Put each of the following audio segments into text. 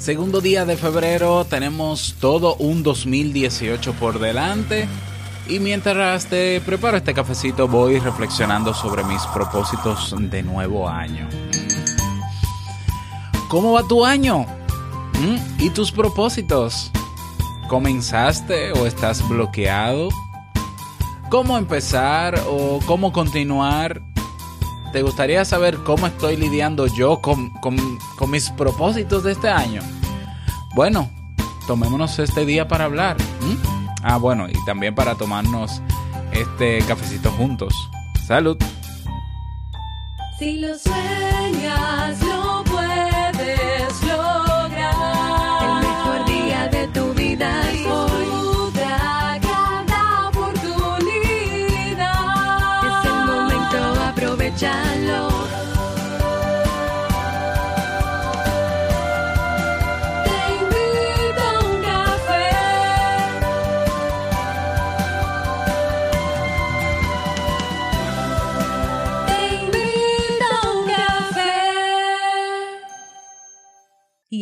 Segundo día de febrero, tenemos todo un 2018 por delante. Y mientras te preparo este cafecito, voy reflexionando sobre mis propósitos de nuevo año. ¿Cómo va tu año? ¿Mm? ¿Y tus propósitos? ¿Comenzaste o estás bloqueado? ¿Cómo empezar o cómo continuar? ¿Te gustaría saber cómo estoy lidiando yo con, mis propósitos de este año? Bueno, tomémonos este día para hablar. Ah, bueno, y también para tomarnos este cafecito juntos. Salud. Si lo sueñas,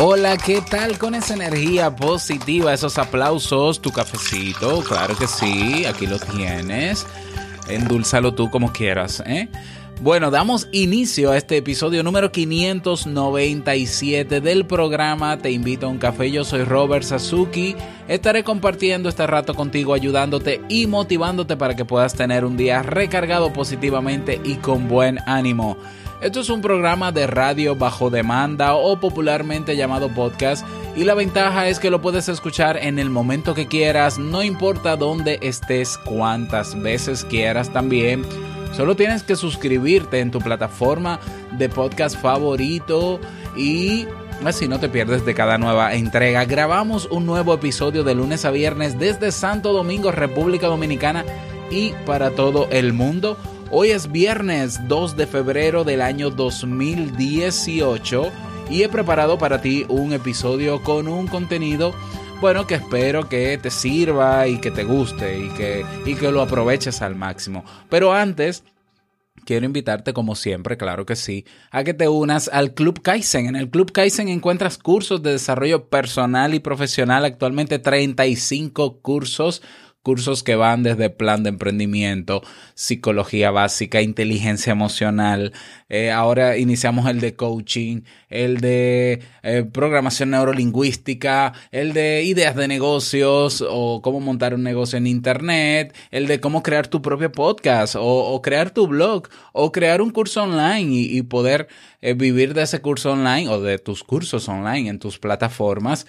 Hola, ¿qué tal con esa energía positiva, esos aplausos, tu cafecito? Claro que sí, aquí lo tienes. Endulzalo tú como quieras, ¿eh? Bueno, damos inicio a este episodio número 597 del programa Te invito a un café. Yo soy Robert Sasuki. Estaré compartiendo este rato contigo, ayudándote y motivándote para que puedas tener un día recargado positivamente y con buen ánimo. Esto es un programa de radio bajo demanda o popularmente llamado podcast y la ventaja es que lo puedes escuchar en el momento que quieras, no importa dónde estés, cuántas veces quieras también. Solo tienes que suscribirte en tu plataforma de podcast favorito y así no te pierdes de cada nueva entrega. Grabamos un nuevo episodio de lunes a viernes desde Santo Domingo, República Dominicana y para todo el mundo. Hoy es viernes 2 de febrero del año 2018 y he preparado para ti un episodio con un contenido bueno que espero que te sirva y que te guste y que, y que lo aproveches al máximo. Pero antes quiero invitarte, como siempre, claro que sí, a que te unas al Club Kaizen. En el Club Kaizen encuentras cursos de desarrollo personal y profesional, actualmente 35 cursos cursos que van desde plan de emprendimiento, psicología básica, inteligencia emocional. Eh, ahora iniciamos el de coaching, el de eh, programación neurolingüística, el de ideas de negocios o cómo montar un negocio en Internet, el de cómo crear tu propio podcast o, crear tu blog o crear un curso online y, poder eh, vivir de ese curso online o de tus cursos online en tus plataformas.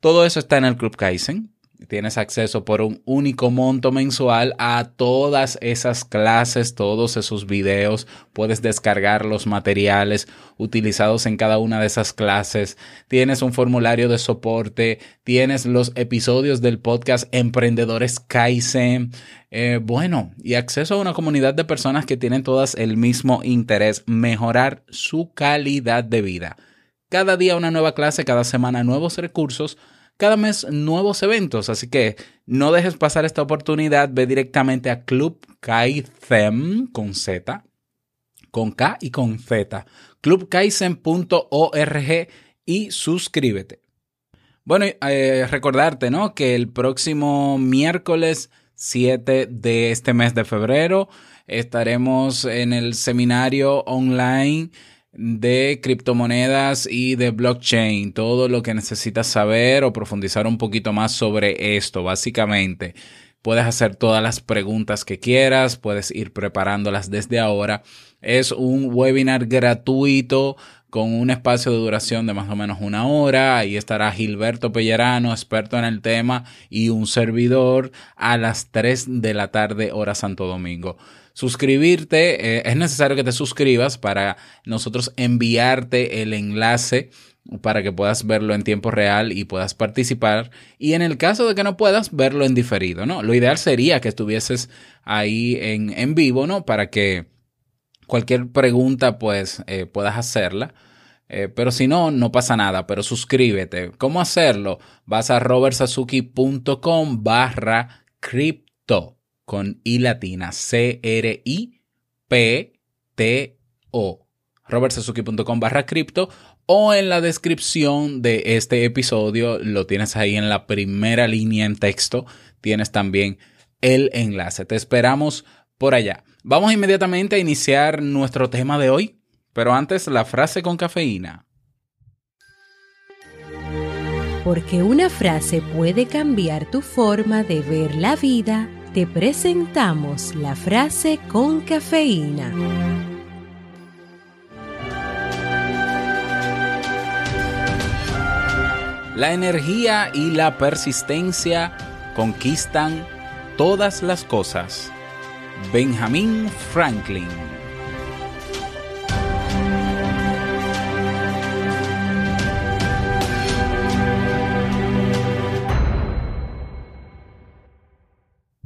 Todo eso está en el Club Kaizen tienes acceso por un único monto mensual a todas esas clases, todos esos videos. Puedes descargar los materiales utilizados en cada una de esas clases. Tienes un formulario de soporte. Tienes los episodios del podcast Emprendedores Kaizen. Eh, bueno, y acceso a una comunidad de personas que tienen todas el mismo interés, mejorar su calidad de vida. Cada día una nueva clase, cada semana nuevos recursos cada mes nuevos eventos, así que no dejes pasar esta oportunidad, ve directamente a Club Kaizen con Z, con K y con Z, clubkaizen.org y suscríbete. Bueno, eh, recordarte, ¿no? Que el próximo miércoles 7 de este mes de febrero estaremos en el seminario online de criptomonedas y de blockchain, todo lo que necesitas saber o profundizar un poquito más sobre esto, básicamente. Puedes hacer todas las preguntas que quieras, puedes ir preparándolas desde ahora. Es un webinar gratuito con un espacio de duración de más o menos una hora. Ahí estará Gilberto Pellerano, experto en el tema, y un servidor a las 3 de la tarde, hora Santo Domingo suscribirte, eh, es necesario que te suscribas para nosotros enviarte el enlace para que puedas verlo en tiempo real y puedas participar. Y en el caso de que no puedas, verlo en diferido, ¿no? Lo ideal sería que estuvieses ahí en, en vivo, ¿no? Para que cualquier pregunta, pues, eh, puedas hacerla. Eh, pero si no, no pasa nada, pero suscríbete. ¿Cómo hacerlo? Vas a robertsazuki.com barra cripto con I latina, C-R-I-P-T-O. robertsazuki.com barra cripto o en la descripción de este episodio, lo tienes ahí en la primera línea en texto, tienes también el enlace. Te esperamos por allá. Vamos inmediatamente a iniciar nuestro tema de hoy, pero antes la frase con cafeína. Porque una frase puede cambiar tu forma de ver la vida, te presentamos la frase con cafeína. La energía y la persistencia conquistan todas las cosas. Benjamin Franklin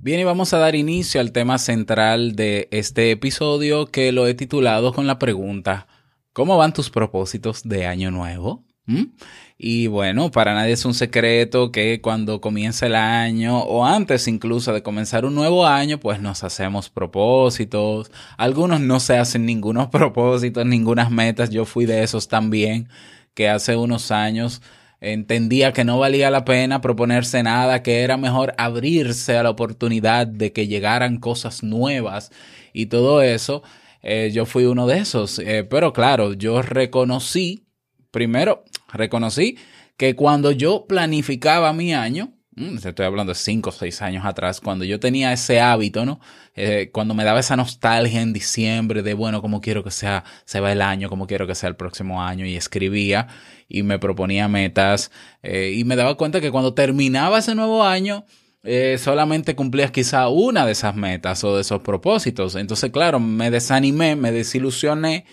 Bien, y vamos a dar inicio al tema central de este episodio que lo he titulado con la pregunta, ¿cómo van tus propósitos de año nuevo? ¿Mm? Y bueno, para nadie es un secreto que cuando comienza el año o antes incluso de comenzar un nuevo año, pues nos hacemos propósitos. Algunos no se hacen ningunos propósitos, ningunas metas. Yo fui de esos también, que hace unos años entendía que no valía la pena proponerse nada, que era mejor abrirse a la oportunidad de que llegaran cosas nuevas y todo eso. Eh, yo fui uno de esos. Eh, pero claro, yo reconocí, primero, reconocí que cuando yo planificaba mi año, Mm, estoy hablando de cinco o seis años atrás, cuando yo tenía ese hábito, ¿no? Eh, cuando me daba esa nostalgia en diciembre de, bueno, cómo quiero que sea, se va el año, cómo quiero que sea el próximo año, y escribía y me proponía metas, eh, y me daba cuenta que cuando terminaba ese nuevo año, eh, solamente cumplías quizá una de esas metas o de esos propósitos. Entonces, claro, me desanimé, me desilusioné,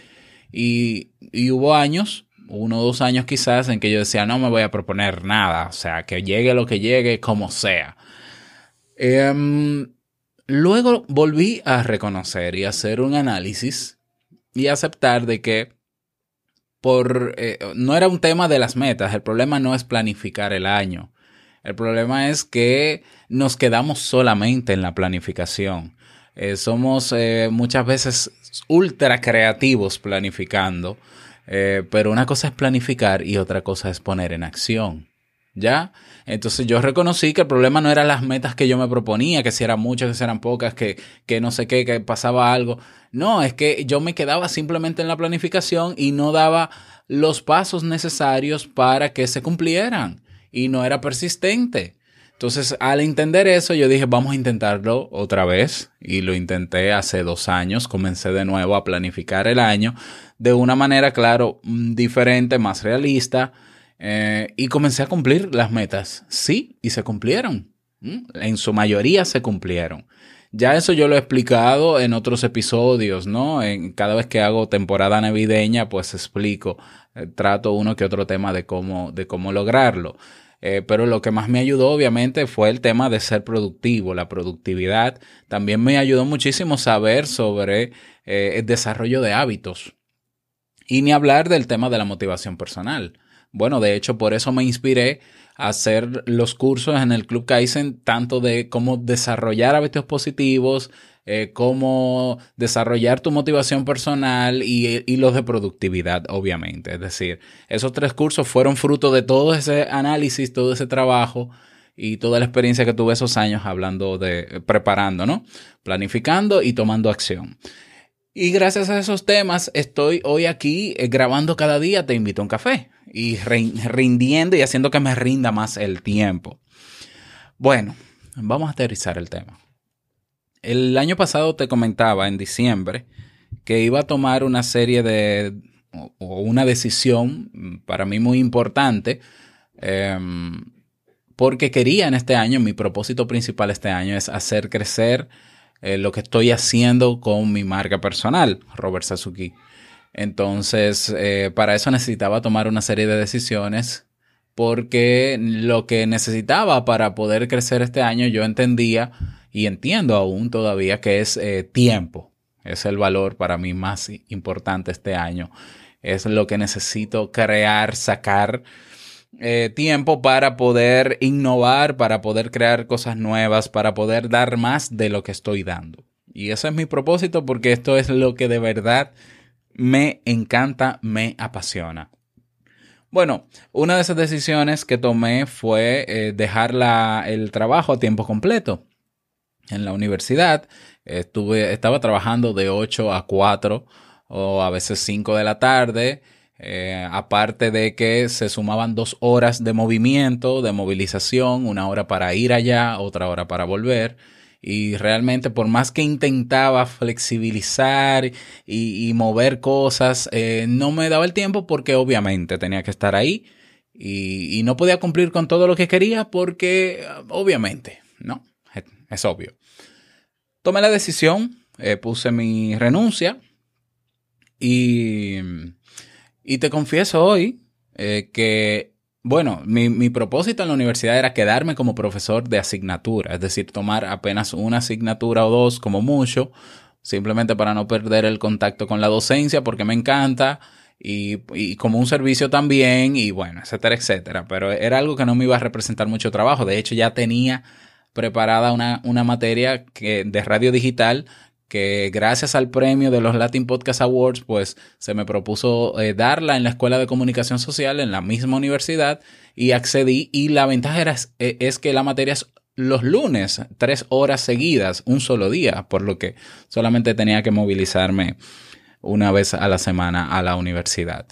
y, y hubo años uno o dos años quizás en que yo decía, no me voy a proponer nada, o sea, que llegue lo que llegue, como sea. Em, luego volví a reconocer y hacer un análisis y aceptar de que por, eh, no era un tema de las metas, el problema no es planificar el año, el problema es que nos quedamos solamente en la planificación. Eh, somos eh, muchas veces ultra creativos planificando eh, pero una cosa es planificar y otra cosa es poner en acción. ¿Ya? Entonces yo reconocí que el problema no eran las metas que yo me proponía, que si eran muchas, que si eran pocas, que, que no sé qué, que pasaba algo. No, es que yo me quedaba simplemente en la planificación y no daba los pasos necesarios para que se cumplieran. Y no era persistente. Entonces, al entender eso, yo dije, vamos a intentarlo otra vez. Y lo intenté hace dos años. Comencé de nuevo a planificar el año de una manera, claro, mm, diferente, más realista. Eh, y comencé a cumplir las metas. Sí, y se cumplieron. En su mayoría se cumplieron. Ya eso yo lo he explicado en otros episodios, ¿no? En, cada vez que hago temporada navideña, pues explico, eh, trato uno que otro tema de cómo, de cómo lograrlo. Eh, pero lo que más me ayudó obviamente fue el tema de ser productivo, la productividad. También me ayudó muchísimo saber sobre eh, el desarrollo de hábitos. Y ni hablar del tema de la motivación personal. Bueno, de hecho, por eso me inspiré hacer los cursos en el Club Kaizen, tanto de cómo desarrollar hábitos positivos, eh, cómo desarrollar tu motivación personal y, y, los de productividad, obviamente. Es decir, esos tres cursos fueron fruto de todo ese análisis, todo ese trabajo y toda la experiencia que tuve esos años hablando de, preparando, ¿no? Planificando y tomando acción. Y gracias a esos temas estoy hoy aquí eh, grabando cada día Te invito a un café y rindiendo y haciendo que me rinda más el tiempo. Bueno, vamos a aterrizar el tema. El año pasado te comentaba en diciembre que iba a tomar una serie de o una decisión para mí muy importante em, porque quería en este año, mi propósito principal este año es hacer crecer eh, lo que estoy haciendo con mi marca personal, Robert Sasuki. Entonces, eh, para eso necesitaba tomar una serie de decisiones porque lo que necesitaba para poder crecer este año yo entendía y entiendo aún todavía que es eh, tiempo. Es el valor para mí más importante este año. Es lo que necesito crear, sacar eh, tiempo para poder innovar, para poder crear cosas nuevas, para poder dar más de lo que estoy dando. Y ese es mi propósito porque esto es lo que de verdad me encanta, me apasiona. Bueno, una de esas decisiones que tomé fue eh, dejar el trabajo a tiempo completo. En la universidad estuve, estaba trabajando de 8 a 4 o a veces 5 de la tarde. Eh, aparte de que se sumaban dos horas de movimiento, de movilización, una hora para ir allá, otra hora para volver. Y realmente por más que intentaba flexibilizar y, mover cosas, eh, no me daba el tiempo porque obviamente tenía que estar ahí y, no podía cumplir con todo lo que quería porque obviamente, ¿no? Es, obvio. Tomé la decisión, eh, puse mi renuncia y, y te confieso hoy eh, que bueno, mi, propósito en la universidad era quedarme como profesor de asignatura, es decir, tomar apenas una asignatura o dos como mucho, simplemente para no perder el contacto con la docencia, porque me encanta, y, como un servicio también, y bueno, etcétera, etcétera. Pero era algo que no me iba a representar mucho trabajo. De hecho, ya tenía preparada una, una materia que, de radio digital que gracias al premio de los Latin Podcast Awards, pues se me propuso eh, darla en la Escuela de Comunicación Social en la misma universidad y accedí y la ventaja era, eh, es que la materia es los lunes, tres horas seguidas, un solo día, por lo que solamente tenía que movilizarme una vez a la semana a la universidad.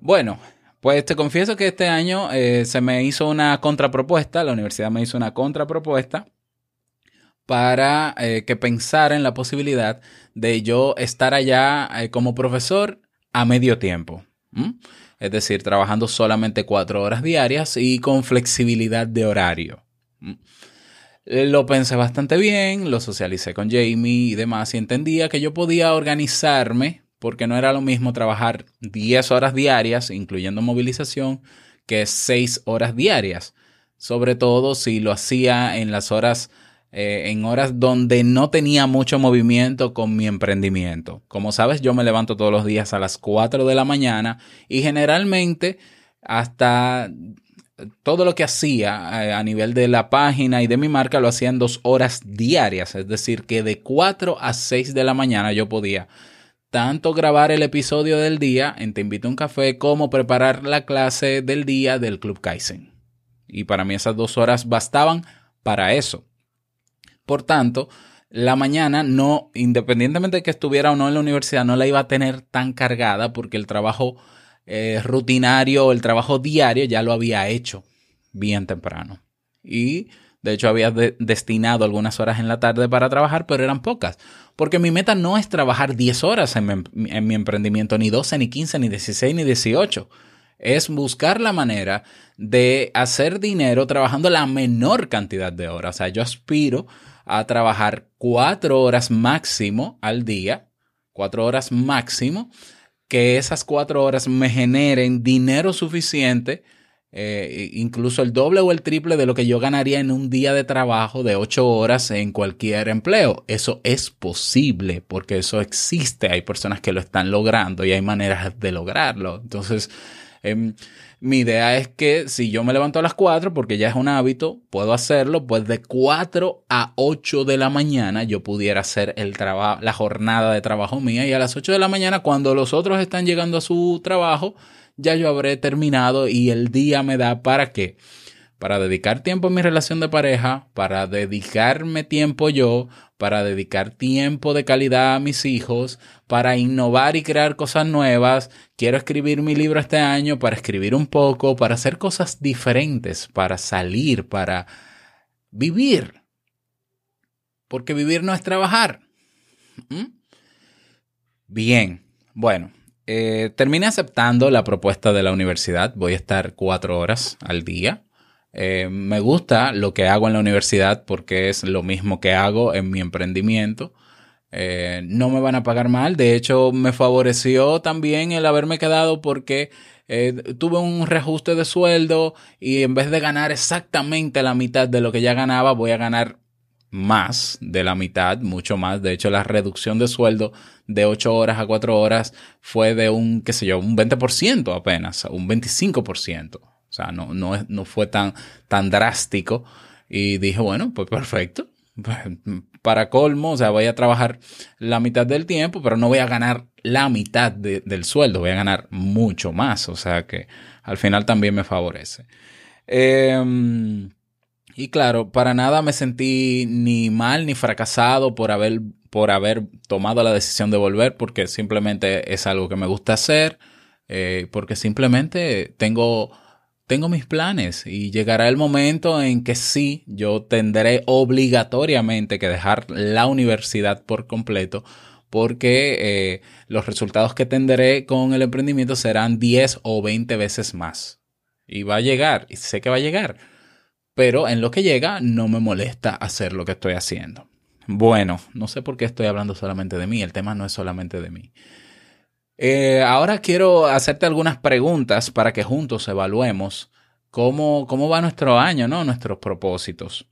Bueno, pues te confieso que este año eh, se me hizo una contrapropuesta, la universidad me hizo una contrapropuesta para eh, que pensara en la posibilidad de yo estar allá eh, como profesor a medio tiempo. Es decir, trabajando solamente cuatro horas diarias y con flexibilidad de horario. Eh, lo pensé bastante bien, lo socialicé con Jamie y demás y entendía que yo podía organizarme porque no era lo mismo trabajar 10 horas diarias, incluyendo movilización, que 6 horas diarias. Sobre todo si lo hacía en las horas eh, en horas donde no tenía mucho movimiento con mi emprendimiento. Como sabes, yo me levanto todos los días a las 4 de la mañana y generalmente hasta todo lo que hacía eh, a nivel de la página y de mi marca lo hacía en dos horas diarias, es decir, que de 4 a 6 de la mañana yo podía tanto grabar el episodio del día en Te invito a un café como preparar la clase del día del Club Kaizen. Y para mí esas dos horas bastaban para eso. Por tanto, la mañana no, independientemente de que estuviera o no en la universidad, no la iba a tener tan cargada porque el trabajo eh, rutinario, el trabajo diario ya lo había hecho bien temprano. Y de hecho había destinado algunas horas en la tarde para trabajar, pero eran pocas. Porque mi meta no es trabajar 10 horas en mi, en mi emprendimiento, ni 12, ni 15, ni 16, ni 18 es buscar la manera de hacer dinero trabajando la menor cantidad de horas. O sea, yo aspiro a trabajar cuatro horas máximo al día, cuatro horas máximo, que esas cuatro horas me generen dinero suficiente, eh, incluso el doble o el triple de lo que yo ganaría en un día de trabajo de ocho horas en cualquier empleo. Eso es posible porque eso existe. Hay personas que lo están logrando y hay maneras de lograrlo. Entonces, Em, mi idea es que si yo me levanto a las 4, porque ya es un hábito, puedo hacerlo, pues de 4 a 8 de la mañana yo pudiera hacer el trabajo, la jornada de trabajo mía y a las 8 de la mañana cuando los otros están llegando a su trabajo, ya yo habré terminado y el día me da para qué? Para dedicar tiempo a mi relación de pareja, para dedicarme tiempo yo, para dedicar tiempo de calidad a mis hijos, para innovar y crear cosas nuevas. Quiero escribir mi libro este año para escribir un poco, para hacer cosas diferentes, para salir, para vivir. Porque vivir no es trabajar. ¿Mm? Bien, bueno, eh, terminé aceptando la propuesta de la universidad. Voy a estar cuatro horas al día eh, me gusta lo que hago en la universidad porque es lo mismo que hago en mi emprendimiento. Eh, no me van a pagar mal. De hecho, me favoreció también el haberme quedado porque eh, tuve un reajuste de sueldo y en vez de ganar exactamente la mitad de lo que ya ganaba, voy a ganar más de la mitad, mucho más. De hecho, la reducción de sueldo de 8 horas a 4 horas fue de un, qué sé yo, un 20% apenas, un 25%. Sea, no, no, no fue tan, tan drástico. Y dije, bueno, pues perfecto. Para colmo, o sea, voy a trabajar la mitad del tiempo, pero no voy a ganar la mitad del sueldo, voy a ganar mucho más. O sea que al final también me favorece. Em, y claro, para nada me sentí ni mal ni fracasado por haber, por haber tomado la decisión de volver, porque simplemente es algo que me gusta hacer, eh, porque simplemente tengo tengo mis planes y llegará el momento en que sí, yo tendré obligatoriamente que dejar la universidad por completo porque eh, los resultados que tendré con el emprendimiento serán 10 o 20 veces más. Y va a llegar, y sé que va a llegar, pero en lo que llega no me molesta hacer lo que estoy haciendo. Bueno, no sé por qué estoy hablando solamente de mí, el tema no es solamente de mí. Eh, ahora quiero hacerte algunas preguntas para que juntos evaluemos cómo, cómo va nuestro año, ¿no? Nuestros propósitos.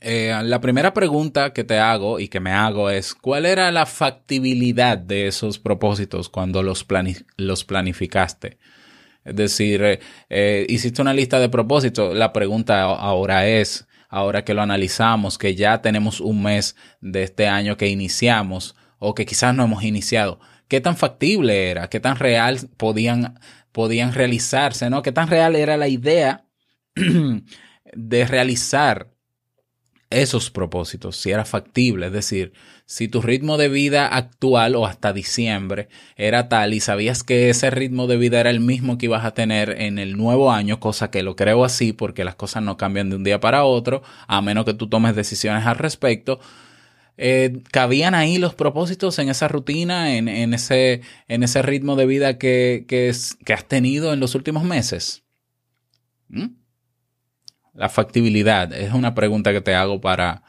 Eh, la primera pregunta que te hago y que me hago es, ¿cuál era la factibilidad de esos propósitos cuando los, los planificaste? Es decir, eh, hiciste una lista de propósitos. La pregunta ahora es, ahora que lo analizamos, que ya tenemos un mes de este año que iniciamos o que quizás no hemos iniciado, qué tan factible era, qué tan real podían, podían realizarse, ¿no? Qué tan real era la idea de realizar esos propósitos, si era factible, es decir, si tu ritmo de vida actual o hasta diciembre era tal y sabías que ese ritmo de vida era el mismo que ibas a tener en el nuevo año, cosa que lo creo así porque las cosas no cambian de un día para otro, a menos que tú tomes decisiones al respecto, eh, ¿cabían ahí los propósitos en esa rutina, en, ese, en ese ritmo de vida que, que, has tenido en los últimos meses? ¿Mm? La factibilidad es una pregunta que te hago para,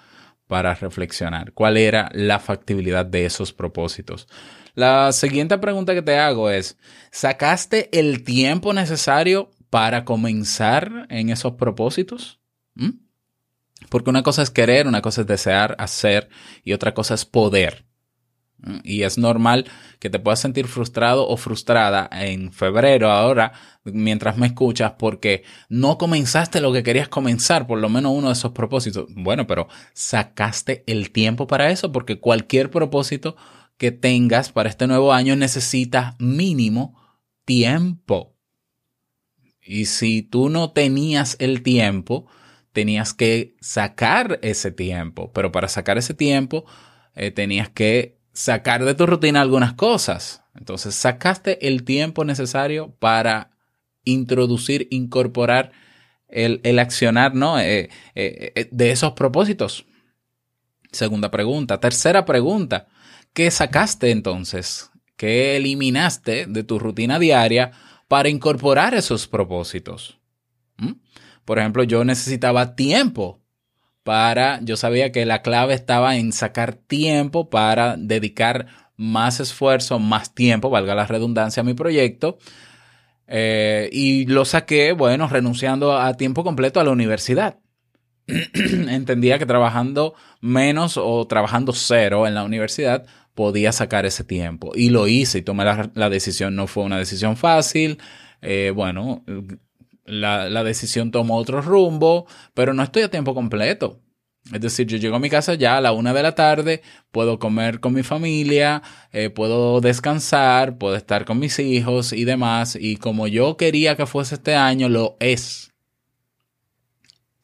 para reflexionar. ¿Cuál era la factibilidad de esos propósitos? La siguiente pregunta que te hago es, ¿sacaste el tiempo necesario para comenzar en esos propósitos? ¿Mm? Porque una cosa es querer, una cosa es desear, hacer y otra cosa es poder. Y es normal que te puedas sentir frustrado o frustrada en febrero ahora mientras me escuchas porque no comenzaste lo que querías comenzar, por lo menos uno de esos propósitos. Bueno, pero sacaste el tiempo para eso porque cualquier propósito que tengas para este nuevo año necesita mínimo tiempo. Y si tú no tenías el tiempo, tenías que sacar ese tiempo, pero para sacar ese tiempo eh, tenías que sacar de tu rutina algunas cosas. Entonces sacaste el tiempo necesario para introducir, incorporar el, accionar ¿no? Eh, eh, de esos propósitos. Segunda pregunta. Tercera pregunta. ¿Qué sacaste entonces? ¿Qué eliminaste de tu rutina diaria para incorporar esos propósitos? Por ejemplo, yo necesitaba tiempo para, yo sabía que la clave estaba en sacar tiempo para dedicar más esfuerzo, más tiempo, valga la redundancia, a mi proyecto. Eh, y lo saqué, bueno, renunciando a tiempo completo a la universidad. Entendía que trabajando menos o trabajando cero en la universidad podía sacar ese tiempo. Y lo hice y tomé la, decisión. No fue una decisión fácil. Eh, bueno, la, decisión tomó otro rumbo, pero no estoy a tiempo completo. Es decir, yo llego a mi casa ya a la una de la tarde, puedo comer con mi familia, eh, puedo descansar, puedo estar con mis hijos y demás. Y como yo quería que fuese este año, lo es.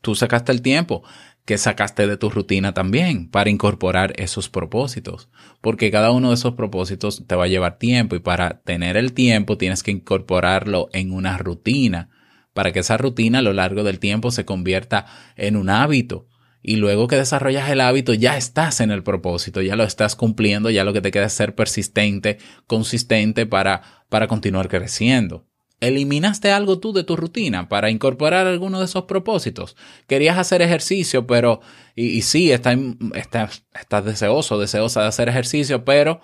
Tú sacaste el tiempo que sacaste de tu rutina también para incorporar esos propósitos. Porque cada uno de esos propósitos te va a llevar tiempo y para tener el tiempo tienes que incorporarlo en una rutina para que esa rutina a lo largo del tiempo se convierta en un hábito. Y luego que desarrollas el hábito, ya estás en el propósito, ya lo estás cumpliendo, ya lo que te queda es ser persistente, consistente para, para continuar creciendo. ¿Eliminaste algo tú de tu rutina para incorporar alguno de esos propósitos? Querías hacer ejercicio, pero, y, sí, estás, estás, estás deseoso, deseosa de hacer ejercicio, pero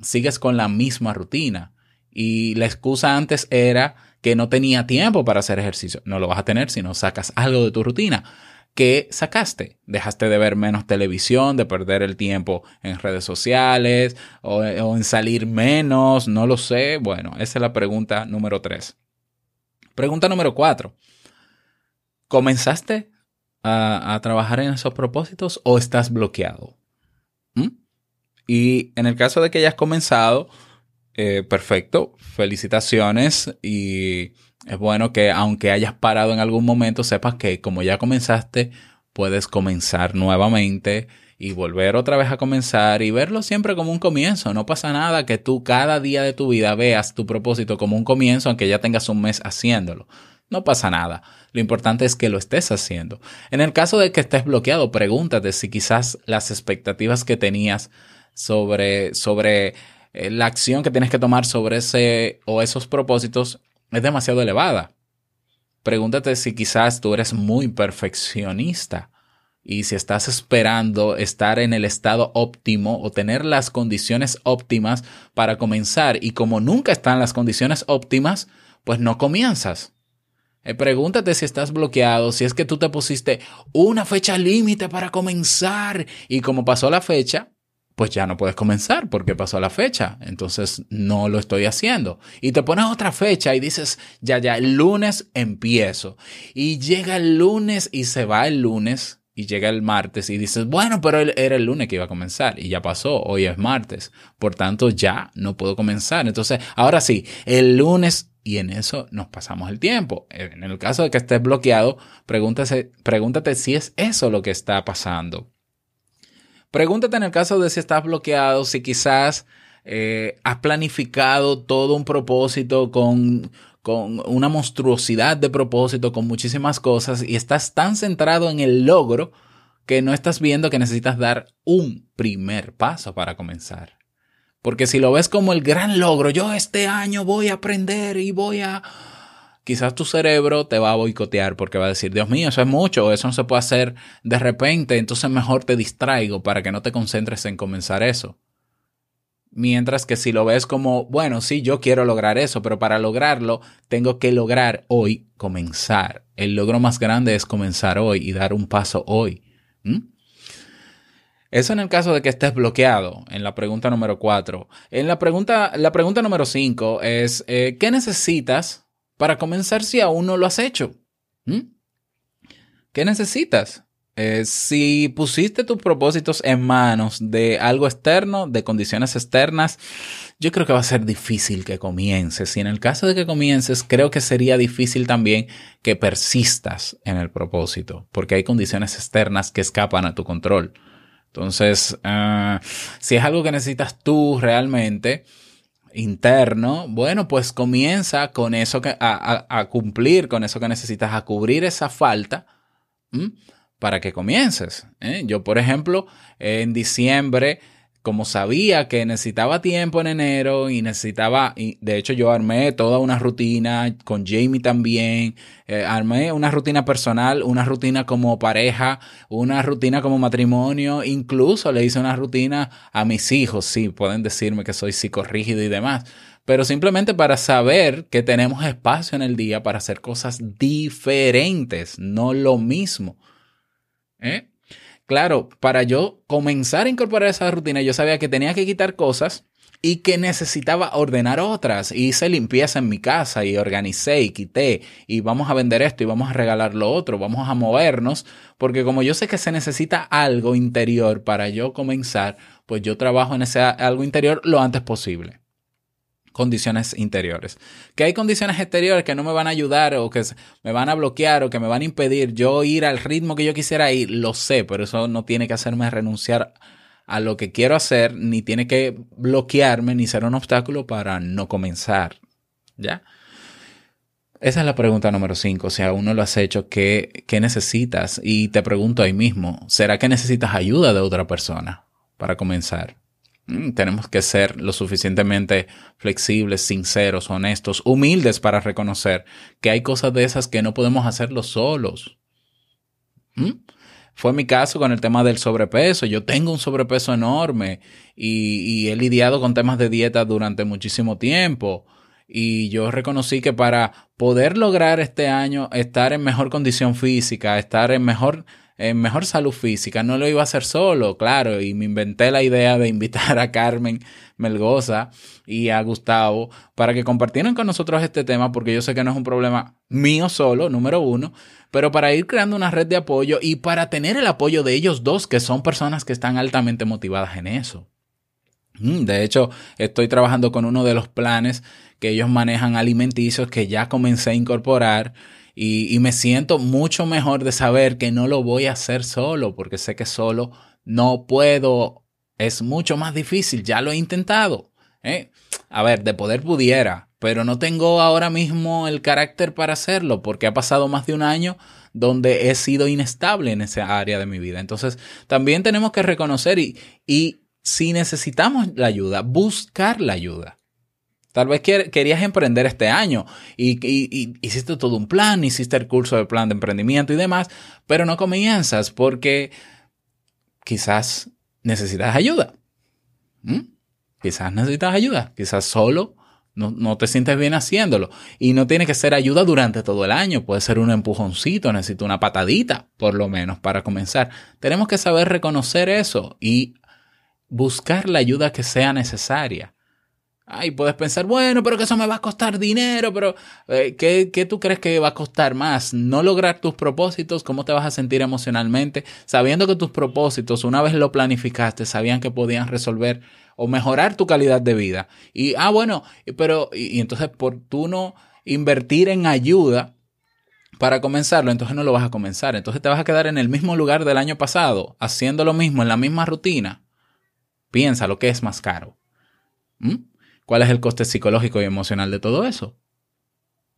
sigues con la misma rutina. Y la excusa antes era que no tenía tiempo para hacer ejercicio. No lo vas a tener si no sacas algo de tu rutina. ¿Qué sacaste? ¿Dejaste de ver menos televisión, de perder el tiempo en redes sociales o, en salir menos? No lo sé. Bueno, esa es la pregunta número tres. Pregunta número cuatro. ¿Comenzaste a, trabajar en esos propósitos o estás bloqueado? ¿Mm? Y en el caso de que hayas comenzado, eh, perfecto, felicitaciones y es bueno que aunque hayas parado en algún momento, sepas que como ya comenzaste, puedes comenzar nuevamente y volver otra vez a comenzar y verlo siempre como un comienzo. No pasa nada que tú cada día de tu vida veas tu propósito como un comienzo, aunque ya tengas un mes haciéndolo. No pasa nada. Lo importante es que lo estés haciendo. En el caso de que estés bloqueado, pregúntate si quizás las expectativas que tenías sobre, sobre eh, la acción que tienes que tomar sobre ese o esos propósitos es demasiado elevada. Pregúntate si quizás tú eres muy perfeccionista y si estás esperando estar en el estado óptimo o tener las condiciones óptimas para comenzar y como nunca están las condiciones óptimas, pues no comienzas. Eh, pregúntate si estás bloqueado, si es que tú te pusiste una fecha límite para comenzar y como pasó la fecha, pues ya no puedes comenzar porque pasó la fecha. Entonces no lo estoy haciendo. Y te pones otra fecha y dices, ya, ya, el lunes empiezo. Y llega el lunes y se va el lunes y llega el martes y dices, bueno, pero era el lunes que iba a comenzar y ya pasó, hoy es martes, por tanto ya no puedo comenzar. Entonces, ahora sí, el lunes y en eso nos pasamos el tiempo. En el caso de que estés bloqueado, pregúntate, pregúntate si es eso lo que está pasando. Pregúntate en el caso de si estás bloqueado, si quizás eh, has planificado todo un propósito con, con una monstruosidad de propósito, con muchísimas cosas y estás tan centrado en el logro que no estás viendo que necesitas dar un primer paso para comenzar. Porque si lo ves como el gran logro, yo este año voy a aprender y voy a... Quizás tu cerebro te va a boicotear porque va a decir, Dios mío, eso es mucho, eso no se puede hacer de repente, entonces mejor te distraigo para que no te concentres en comenzar eso. Mientras que si lo ves como, bueno, sí, yo quiero lograr eso, pero para lograrlo tengo que lograr hoy comenzar. El logro más grande es comenzar hoy y dar un paso hoy. Eso en el caso de que estés bloqueado, en la pregunta número cuatro. En la pregunta, la pregunta número cinco es, eh, ¿qué necesitas para comenzar si aún no lo has hecho? ¿Qué necesitas? Eh, si pusiste tus propósitos en manos de algo externo, de condiciones externas, yo creo que va a ser difícil que comiences. Y en el caso de que comiences, creo que sería difícil también que persistas en el propósito, porque hay condiciones externas que escapan a tu control. Entonces, ah, si es algo que necesitas tú realmente, interno, bueno, pues comienza con eso que, a, cumplir con eso que necesitas, a cubrir esa falta para que comiences. ¿eh? Yo, por ejemplo, en diciembre, como sabía que necesitaba tiempo en enero y necesitaba, y de hecho yo armé toda una rutina con Jamie también, eh, armé una rutina personal, una rutina como pareja, una rutina como matrimonio, incluso le hice una rutina a mis hijos, sí, pueden decirme que soy psicorrígido y demás, pero simplemente para saber que tenemos espacio en el día para hacer cosas diferentes, no lo mismo. ¿Eh? Claro, para yo comenzar a incorporar esa rutina, yo sabía que tenía que quitar cosas y que necesitaba ordenar otras. Hice limpieza en mi casa y organicé y quité y vamos a vender esto y vamos a regalar lo otro, vamos a movernos, porque como yo sé que se necesita algo interior para yo comenzar, pues yo trabajo en ese algo interior lo antes posible condiciones interiores. Que hay condiciones exteriores que no me van a ayudar o que me van a bloquear o que me van a impedir yo ir al ritmo que yo quisiera ir, lo sé, pero eso no tiene que hacerme renunciar a lo que quiero hacer, ni tiene que bloquearme, ni ser un obstáculo para no comenzar. ¿Ya? Esa es la pregunta número 5. Si aún no lo has hecho, ¿qué, ¿qué necesitas? Y te pregunto ahí mismo, ¿será que necesitas ayuda de otra persona para comenzar? Mm, tenemos que ser lo suficientemente flexibles, sinceros, honestos, humildes para reconocer que hay cosas de esas que no podemos hacerlo solos. ¿Mm? Fue mi caso con el tema del sobrepeso. Yo tengo un sobrepeso enorme y, y, he lidiado con temas de dieta durante muchísimo tiempo. Y yo reconocí que para poder lograr este año estar en mejor condición física, estar en mejor en mejor salud física. No lo iba a hacer solo, claro, y me inventé la idea de invitar a Carmen Melgoza y a Gustavo para que compartieran con nosotros este tema, porque yo sé que no es un problema mío solo, número uno, pero para ir creando una red de apoyo y para tener el apoyo de ellos dos, que son personas que están altamente motivadas en eso. Mm, de hecho, estoy trabajando con uno de los planes que ellos manejan alimenticios que ya comencé a incorporar y, me siento mucho mejor de saber que no lo voy a hacer solo, porque sé que solo no puedo, es mucho más difícil, ya lo he intentado. ¿eh? A ver, de poder pudiera, pero no tengo ahora mismo el carácter para hacerlo, porque ha pasado más de un año donde he sido inestable en esa área de mi vida. Entonces, también tenemos que reconocer y, y si necesitamos la ayuda, buscar la ayuda. Tal vez querías emprender este año y, hiciste todo un plan, hiciste el curso de plan de emprendimiento y demás, pero no comienzas porque quizás necesitas ayuda. ¿Mm? Quizás necesitas ayuda, quizás solo no, no, te sientes bien haciéndolo. Y no tiene que ser ayuda durante todo el año, puede ser un empujoncito, necesito una patadita, por lo menos, para comenzar. Tenemos que saber reconocer eso y buscar la ayuda que sea necesaria. Ay, puedes pensar, bueno, pero que eso me va a costar dinero, pero eh, ¿qué, ¿qué, tú crees que va a costar más? ¿No lograr tus propósitos? ¿Cómo te vas a sentir emocionalmente? Sabiendo que tus propósitos, una vez lo planificaste, sabían que podían resolver o mejorar tu calidad de vida. Y, ah, bueno, pero, y, y entonces por tú no invertir en ayuda para comenzarlo, entonces no lo vas a comenzar. Entonces te vas a quedar en el mismo lugar del año pasado, haciendo lo mismo, en la misma rutina. Piensa lo que es más caro. ¿Mm? ¿Cuál es el coste psicológico y emocional de todo eso?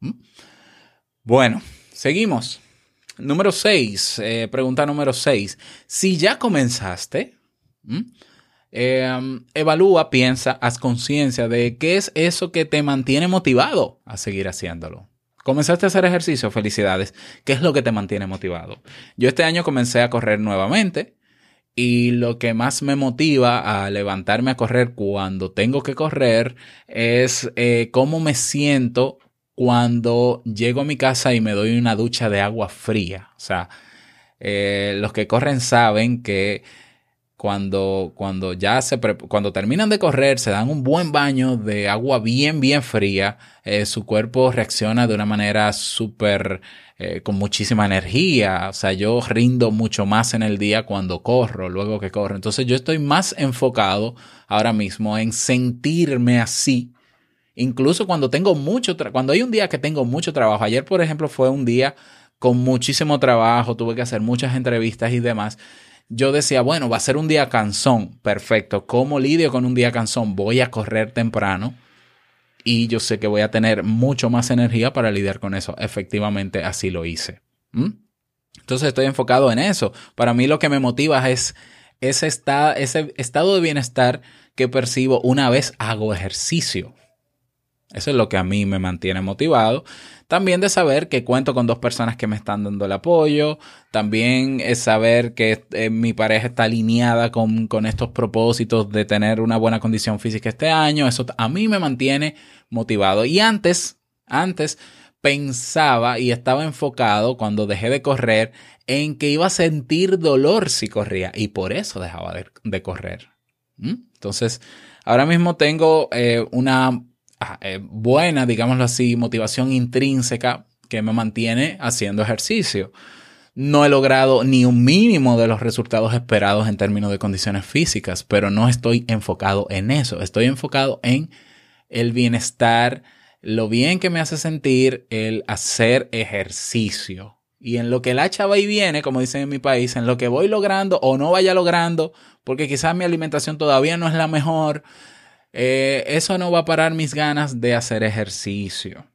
¿Mm? Bueno, seguimos. Número 6, eh, pregunta número 6. Si ya comenzaste, em, evalúa, piensa, haz conciencia de qué es eso que te mantiene motivado a seguir haciéndolo. Comenzaste a hacer ejercicio, felicidades. ¿Qué es lo que te mantiene motivado? Yo este año comencé a correr nuevamente. Y lo que más me motiva a levantarme a correr cuando tengo que correr es eh, cómo me siento cuando llego a mi casa y me doy una ducha de agua fría. O sea, eh, los que corren saben que cuando, cuando ya se cuando terminan de correr, se dan un buen baño de agua bien, bien fría, eh, su cuerpo reacciona de una manera súper eh, con muchísima energía. O sea, yo rindo mucho más en el día cuando corro, luego que corro. Entonces yo estoy más enfocado ahora mismo en sentirme así. Incluso cuando tengo mucho, cuando hay un día que tengo mucho trabajo. Ayer, por ejemplo, fue un día con muchísimo trabajo, tuve que hacer muchas entrevistas y demás. Yo decía, bueno, va a ser un día cansón. Perfecto. ¿Cómo lidio con un día cansón? Voy a correr temprano y yo sé que voy a tener mucho más energía para lidiar con eso. Efectivamente, así lo hice. ¿Mm? Entonces estoy enfocado en eso. Para mí lo que me motiva es ese, ese estado de bienestar que percibo una vez hago ejercicio. Eso es lo que a mí me mantiene motivado. También de saber que cuento con dos personas que me están dando el apoyo. También es saber que eh, mi pareja está alineada con, con, estos propósitos de tener una buena condición física este año. Eso a mí me mantiene motivado. Y antes, antes pensaba y estaba enfocado cuando dejé de correr en que iba a sentir dolor si corría y por eso dejaba de, correr. ¿Mm? Entonces, ahora mismo tengo eh, una eh, buena, digámoslo así, motivación intrínseca que me mantiene haciendo ejercicio. No he logrado ni un mínimo de los resultados esperados en términos de condiciones físicas, pero no estoy enfocado en eso. Estoy enfocado en el bienestar, lo bien que me hace sentir el hacer ejercicio. Y en lo que la chava y viene, como dicen en mi país, en lo que voy logrando o no vaya logrando, porque quizás mi alimentación todavía no es la mejor, eh, eso no va a parar mis ganas de hacer ejercicio.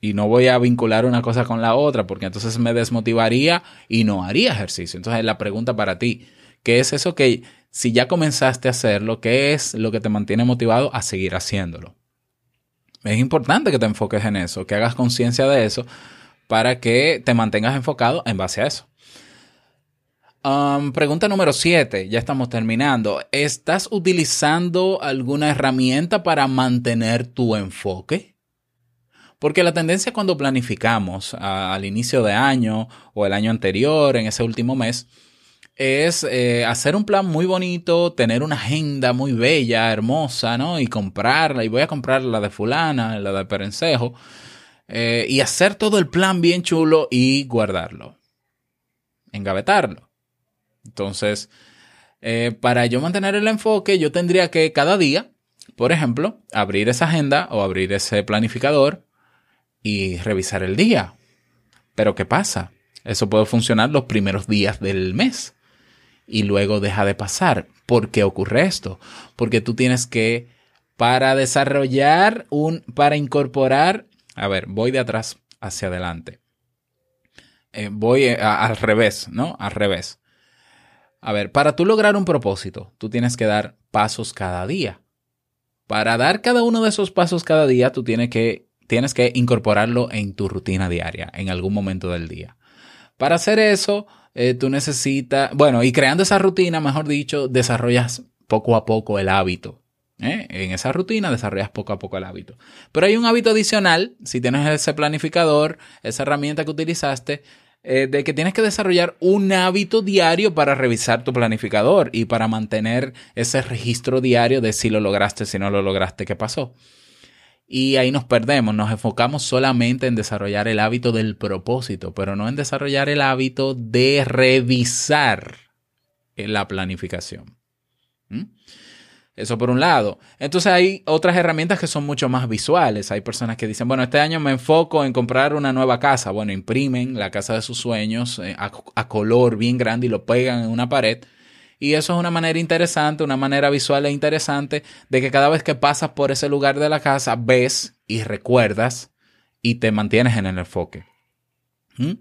Y no voy a vincular una cosa con la otra, porque entonces me desmotivaría y no haría ejercicio. Entonces la pregunta para ti, ¿qué es eso que si ya comenzaste a hacerlo, ¿qué es lo que te mantiene motivado a seguir haciéndolo? Es importante que te enfoques en eso, que hagas conciencia de eso para que te mantengas enfocado en base a eso. Um, pregunta número 7, ya estamos terminando. ¿Estás utilizando alguna herramienta para mantener tu enfoque? Porque la tendencia cuando planificamos al inicio de año o el año anterior, en ese último mes, es eh, hacer un plan muy bonito, tener una agenda muy bella, hermosa, ¿no? Y comprarla, y voy a comprar la de fulana, la de Perencejo, eh, y hacer todo el plan bien chulo y guardarlo, engavetarlo. Entonces, eh, para yo mantener el enfoque, yo tendría que cada día, por ejemplo, abrir esa agenda o abrir ese planificador y revisar el día. Pero ¿qué pasa? Eso puede funcionar los primeros días del mes y luego deja de pasar. ¿Por qué ocurre esto? Porque tú tienes que, para desarrollar un, para incorporar, a ver, voy de atrás hacia adelante. Eh, voy eh, al revés, ¿no? Al revés. A ver, para tú lograr un propósito, tú tienes que dar pasos cada día. Para dar cada uno de esos pasos cada día, tú tienes que, tienes que incorporarlo en tu rutina diaria, en algún momento del día. Para hacer eso, eh, tú necesitas, bueno, y creando esa rutina, mejor dicho, desarrollas poco a poco el hábito. ¿eh? En esa rutina desarrollas poco a poco el hábito. Pero hay un hábito adicional, si tienes ese planificador, esa herramienta que utilizaste, eh, de que tienes que desarrollar un hábito diario para revisar tu planificador y para mantener ese registro diario de si lo lograste, si no lo lograste, qué pasó. Y ahí nos perdemos, nos enfocamos solamente en desarrollar el hábito del propósito, pero no en desarrollar el hábito de revisar la planificación. ¿Mm? Eso por un lado. Entonces hay otras herramientas que son mucho más visuales. Hay personas que dicen, bueno, este año me enfoco en comprar una nueva casa. Bueno, imprimen la casa de sus sueños eh, a color bien grande y lo pegan en una pared y eso es una manera interesante, una manera visual e interesante de que cada vez que pasas por ese lugar de la casa ves y recuerdas y te mantienes en el enfoque. ¿Mm?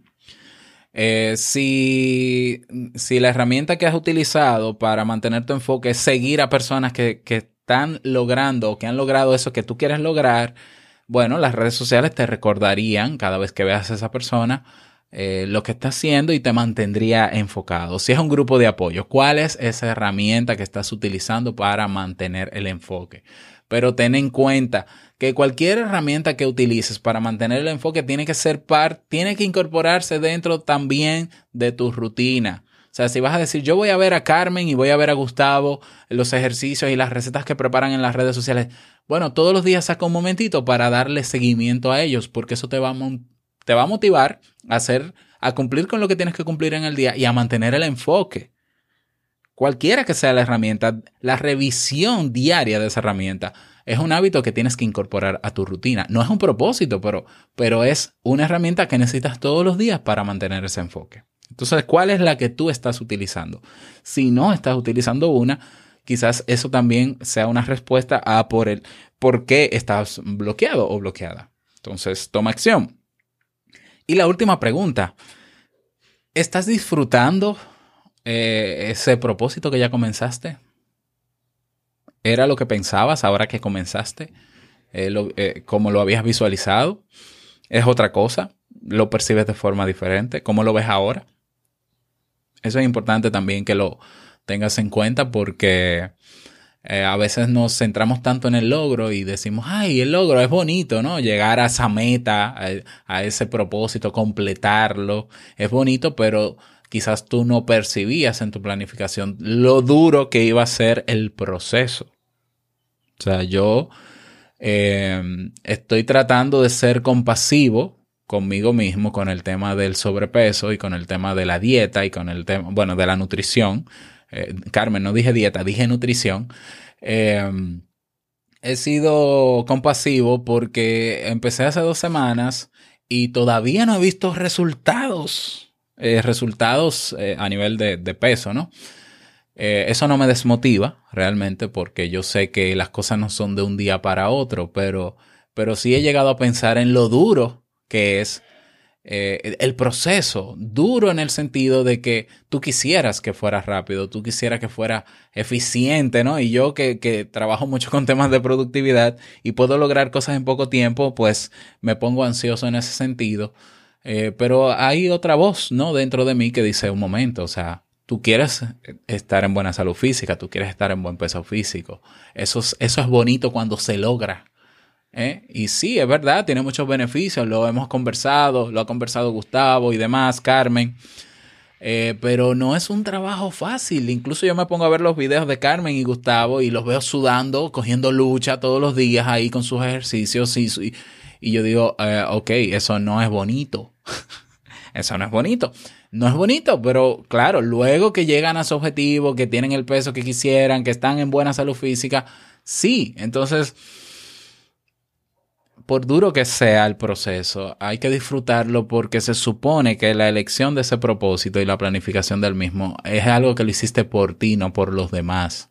Eh, si, si, la herramienta que has utilizado para mantener tu enfoque es seguir a personas que, que están logrando o que han logrado eso que tú quieres lograr, bueno, las redes sociales te recordarían cada vez que veas a esa persona eh, lo que está haciendo y te mantendría enfocado. Si es un grupo de apoyo, ¿cuál es esa herramienta que estás utilizando para mantener el enfoque? Pero ten en cuenta que cualquier herramienta que utilices para mantener el enfoque tiene que ser parte, tiene que incorporarse dentro también de tu rutina. O sea, si vas a decir, yo voy a ver a Carmen y voy a ver a Gustavo los ejercicios y las recetas que preparan en las redes sociales, bueno, todos los días saca un momentito para darle seguimiento a ellos, porque eso te va a te va a motivar a hacer, a cumplir con lo que tienes que cumplir en el día y a mantener el enfoque. Cualquiera que sea la herramienta, la revisión diaria de esa herramienta es un hábito que tienes que incorporar a tu rutina. No es un propósito, pero, pero es una herramienta que necesitas todos los días para mantener ese enfoque. Entonces, ¿cuál es la que tú estás utilizando? Si no estás utilizando una, quizás eso también sea una respuesta a por el por qué estás bloqueado o bloqueada. Entonces, toma acción. Y la última pregunta, ¿estás disfrutando eh, ese propósito que ya comenzaste? ¿Era lo que pensabas ahora que comenzaste? Eh, eh, ¿Cómo lo habías visualizado? ¿Es otra cosa? ¿Lo percibes de forma diferente? ¿Cómo lo ves ahora? Eso es importante también que lo tengas en cuenta porque eh, a veces nos centramos tanto en el logro y decimos, ay, el logro es bonito, ¿no? Llegar a esa meta, a, ese propósito, completarlo, es bonito, pero quizás tú no percibías en tu planificación lo duro que iba a ser el proceso. O sea, yo em, estoy tratando de ser compasivo conmigo mismo con el tema del sobrepeso y con el tema de la dieta y con el tema, bueno, de la nutrición eh, Carmen, no dije dieta, dije nutrición. Em, he sido compasivo porque empecé hace dos semanas y todavía no he visto resultados, eh, resultados eh, a nivel de, peso, ¿no? eso no me desmotiva realmente porque yo sé que las cosas no son de un día para otro, pero, pero sí he llegado a pensar en lo duro que es eh, el proceso, duro en el sentido de que tú quisieras que fuera rápido, tú quisieras que fuera eficiente, ¿no? Y yo que, que, trabajo mucho con temas de productividad y puedo lograr cosas en poco tiempo, pues me pongo ansioso en ese sentido. Eh, pero hay otra voz, ¿no? Dentro de mí que dice, un momento, o sea, tú quieres estar en buena salud física, tú quieres estar en buen peso físico. Eso eso es bonito cuando se logra. ¿eh? Y sí, es verdad, tiene muchos beneficios, lo hemos conversado, lo ha conversado Gustavo y demás, Carmen. Eh, pero no es un trabajo fácil. Incluso yo me pongo a ver los videos de Carmen y Gustavo y los veo sudando, cogiendo lucha todos los días ahí con sus ejercicios y, y yo digo, eh, ok, eso no es bonito. eso no es bonito. No es bonito, pero claro, luego que llegan a su objetivo, que tienen el peso que quisieran, que están en buena salud física, sí. Entonces, por duro que sea el proceso, hay que disfrutarlo porque se supone que la elección de ese propósito y la planificación del mismo es algo que lo hiciste por ti, no por los demás.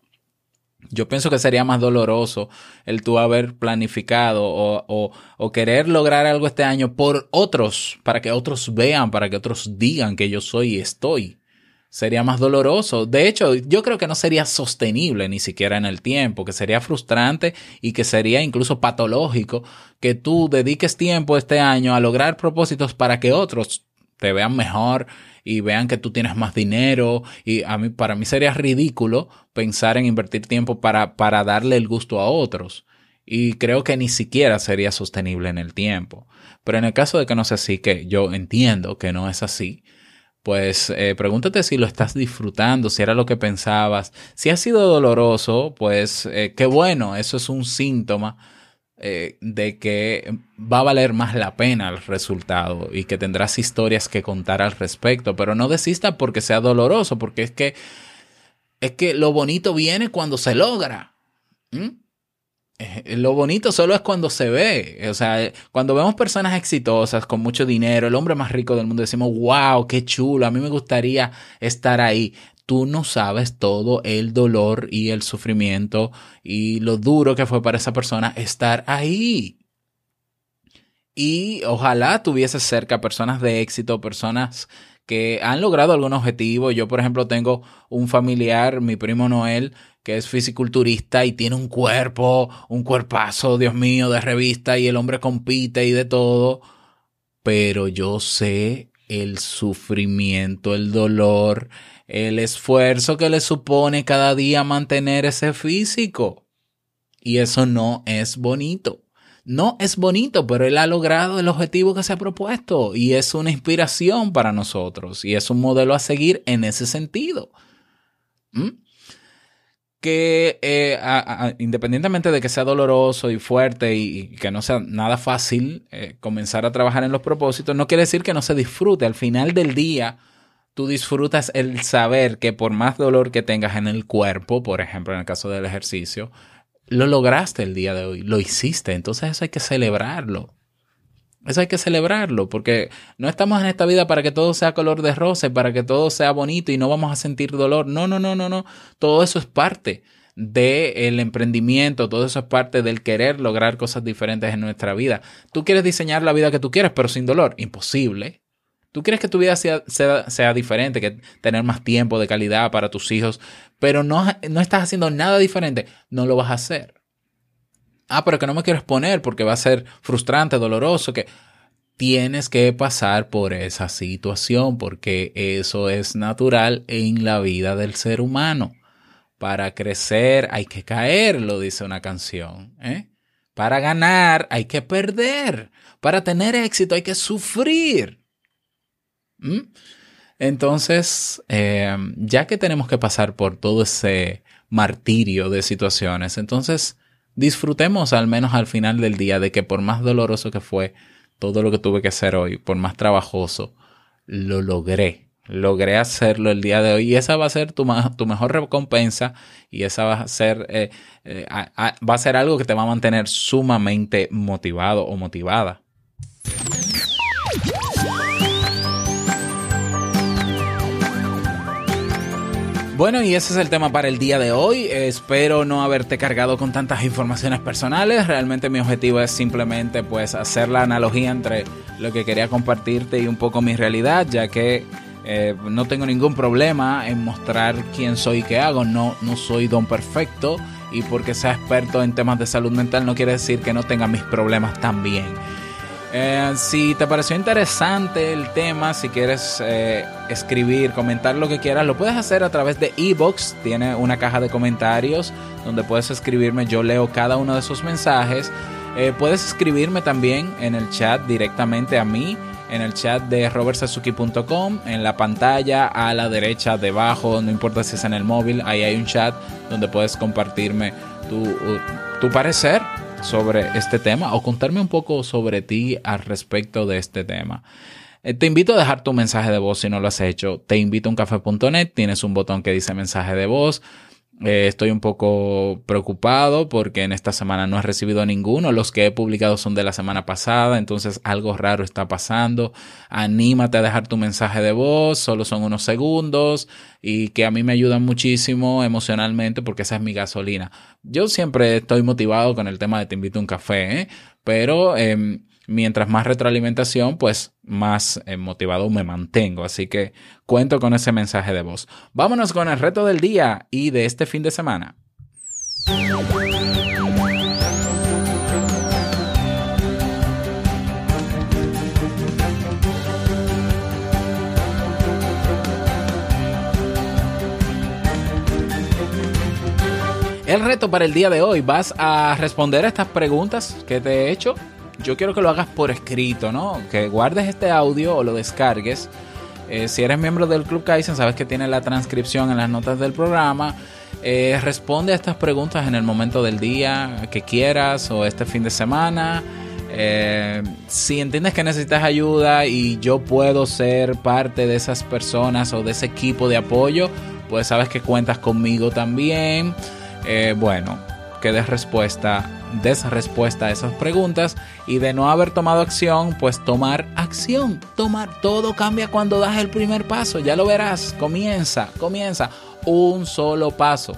Yo pienso que sería más doloroso el tú haber planificado o, o, querer lograr algo este año por otros, para que otros vean, para que otros digan que yo soy y estoy sería más doloroso. De hecho, yo creo que no sería sostenible ni siquiera en el tiempo, que sería frustrante y que sería incluso patológico que tú dediques tiempo este año a lograr propósitos para que otros te vean mejor y vean que tú tienes más dinero y a mí para mí sería ridículo pensar en invertir tiempo para para darle el gusto a otros y creo que ni siquiera sería sostenible en el tiempo. Pero en el caso de que no sea así, que yo entiendo que no es así, pues eh, pregúntate si lo estás disfrutando, si era lo que pensabas. Si ha sido doloroso, pues eh, qué bueno, eso es un síntoma eh, de que va a valer más la pena el resultado y que tendrás historias que contar al respecto, pero no desista porque sea doloroso, porque es que es que lo bonito viene cuando se logra. Eh, lo bonito solo es cuando se ve. O sea, cuando vemos personas exitosas con mucho dinero, el hombre más rico del mundo, decimos, wow, qué chulo, a mí me gustaría estar ahí. Tú no sabes todo el dolor y el sufrimiento y lo duro que fue para esa persona estar ahí. Y ojalá tuviese cerca personas de éxito, personas que han logrado algún objetivo. Yo, por ejemplo, tengo un familiar, mi primo Noel, que es fisiculturista y tiene un cuerpo, un cuerpazo, Dios mío, de revista y el hombre compite y de todo. Pero yo sé el sufrimiento, el dolor, el esfuerzo que le supone cada día mantener ese físico. Y eso no es bonito. No es bonito, pero él ha logrado el objetivo que se ha propuesto y es una inspiración para nosotros y es un modelo a seguir en ese sentido. ¿Mm? que eh, independientemente de que sea doloroso y fuerte y, que no sea nada fácil eh, comenzar a trabajar en los propósitos, no quiere decir que no se disfrute. Al final del día, tú disfrutas el saber que por más dolor que tengas en el cuerpo, por ejemplo, en el caso del ejercicio, lo lograste el día de hoy, lo hiciste. Entonces eso hay que celebrarlo. Eso hay que celebrarlo, porque no estamos en esta vida para que todo sea color de rosa, para que todo sea bonito y no vamos a sentir dolor. No, no, no, no, no. Todo eso es parte del emprendimiento, todo eso es parte del querer lograr cosas diferentes en nuestra vida. Tú quieres diseñar la vida que tú quieres, pero sin dolor. Imposible. Tú quieres que tu vida sea, sea, diferente, que tener más tiempo de calidad para tus hijos, pero no, no estás haciendo nada diferente. No lo vas a hacer ah, pero que no me quiero exponer porque va a ser frustrante, doloroso, que tienes que pasar por esa situación porque eso es natural en la vida del ser humano. Para crecer hay que caer, lo dice una canción. ¿eh? Para ganar hay que perder. Para tener éxito hay que sufrir. ¿Mm? Entonces, eh, ya que tenemos que pasar por todo ese martirio de situaciones, entonces disfrutemos al menos al final del día de que por más doloroso que fue todo lo que tuve que hacer hoy, por más trabajoso, lo logré. Logré hacerlo el día de hoy y esa va a ser tu, tu mejor recompensa y esa va a ser, eh, eh, va a ser algo que te va a mantener sumamente motivado o motivada. Bueno, y ese es el tema para el día de hoy. Espero no haberte cargado con tantas informaciones personales. Realmente mi objetivo es simplemente pues hacer la analogía entre lo que quería compartirte y un poco mi realidad, ya que eh, no tengo ningún problema en mostrar quién soy y qué hago. No, no soy don perfecto y porque sea experto en temas de salud mental no quiere decir que no tenga mis problemas también. Eh, si te pareció interesante el tema, si quieres eh, escribir, comentar lo que quieras, lo puedes hacer a través de ebox. Tiene una caja de comentarios donde puedes escribirme. Yo leo cada uno de esos mensajes. Eh, puedes escribirme también en el chat directamente a mí, en el chat de robertsazuki.com, en la pantalla a la derecha, debajo, no importa si es en el móvil, ahí hay un chat donde puedes compartirme tu, tu parecer sobre este tema o contarme un poco sobre ti al respecto de este tema. Eh, te invito a dejar tu mensaje de voz si no lo has hecho. Te invito a uncafe.net, tienes un botón que dice mensaje de voz. Eh, estoy un poco preocupado porque en esta semana no he recibido ninguno. Los que he publicado son de la semana pasada, entonces algo raro está pasando. Anímate a dejar tu mensaje de voz, solo son unos segundos y que a mí me ayudan muchísimo emocionalmente porque esa es mi gasolina. Yo siempre estoy motivado con el tema de te invito a un café, ¿eh? pero... Em, mientras más retroalimentación, pues más eh, motivado me mantengo. Así que cuento con ese mensaje de voz. Vámonos con el reto del día y de este fin de semana. El reto para el día de hoy, vas a responder a estas preguntas que te he hecho yo quiero que lo hagas por escrito, ¿no? Que guardes este audio o lo descargues. Eh, si eres miembro del Club Kaizen, sabes que tiene la transcripción en las notas del programa. Eh, responde a estas preguntas en el momento del día que quieras o este fin de semana. Eh, si entiendes que necesitas ayuda y yo puedo ser parte de esas personas o de ese equipo de apoyo, pues sabes que cuentas conmigo también. bueno, que des respuesta, des respuesta a esas preguntas y de no haber tomado acción, pues tomar acción. Tomar todo cambia cuando das el primer paso. Ya lo verás. Comienza, comienza. Un solo paso.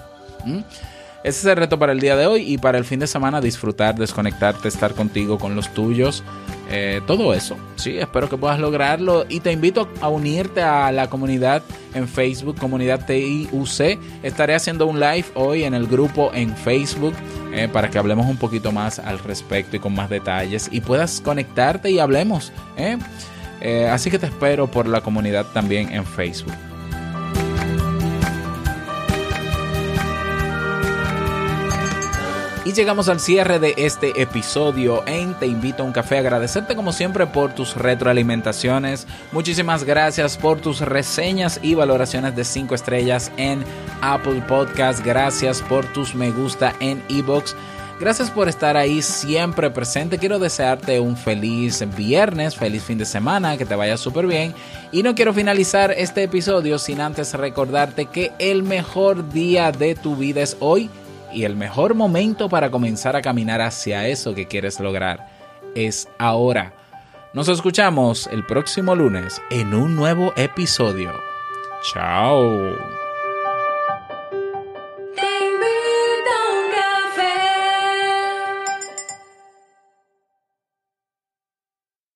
Ese es el reto para el día de hoy y para el fin de semana disfrutar, desconectarte, estar contigo con los tuyos. Eh, todo eso. Sí, espero que puedas lograrlo y te invito a unirte a la comunidad en Facebook, comunidad TIUC. Estaré haciendo un live hoy en el grupo en Facebook eh, para que hablemos un poquito más al respecto y con más detalles y puedas conectarte y hablemos. ¿eh? así que te espero por la comunidad también en Facebook. Y llegamos al cierre de este episodio en Te invito a un café. Agradecerte como siempre por tus retroalimentaciones. Muchísimas gracias por tus reseñas y valoraciones de 5 estrellas en Apple Podcast. Gracias por tus me gusta en ebox. Gracias por estar ahí siempre presente. Quiero desearte un feliz viernes, feliz fin de semana, que te vaya súper bien. Y no quiero finalizar este episodio sin antes recordarte que el mejor día de tu vida es hoy y el mejor momento para comenzar a caminar hacia eso que quieres lograr es ahora. Nos escuchamos el próximo lunes en un nuevo episodio. Chao.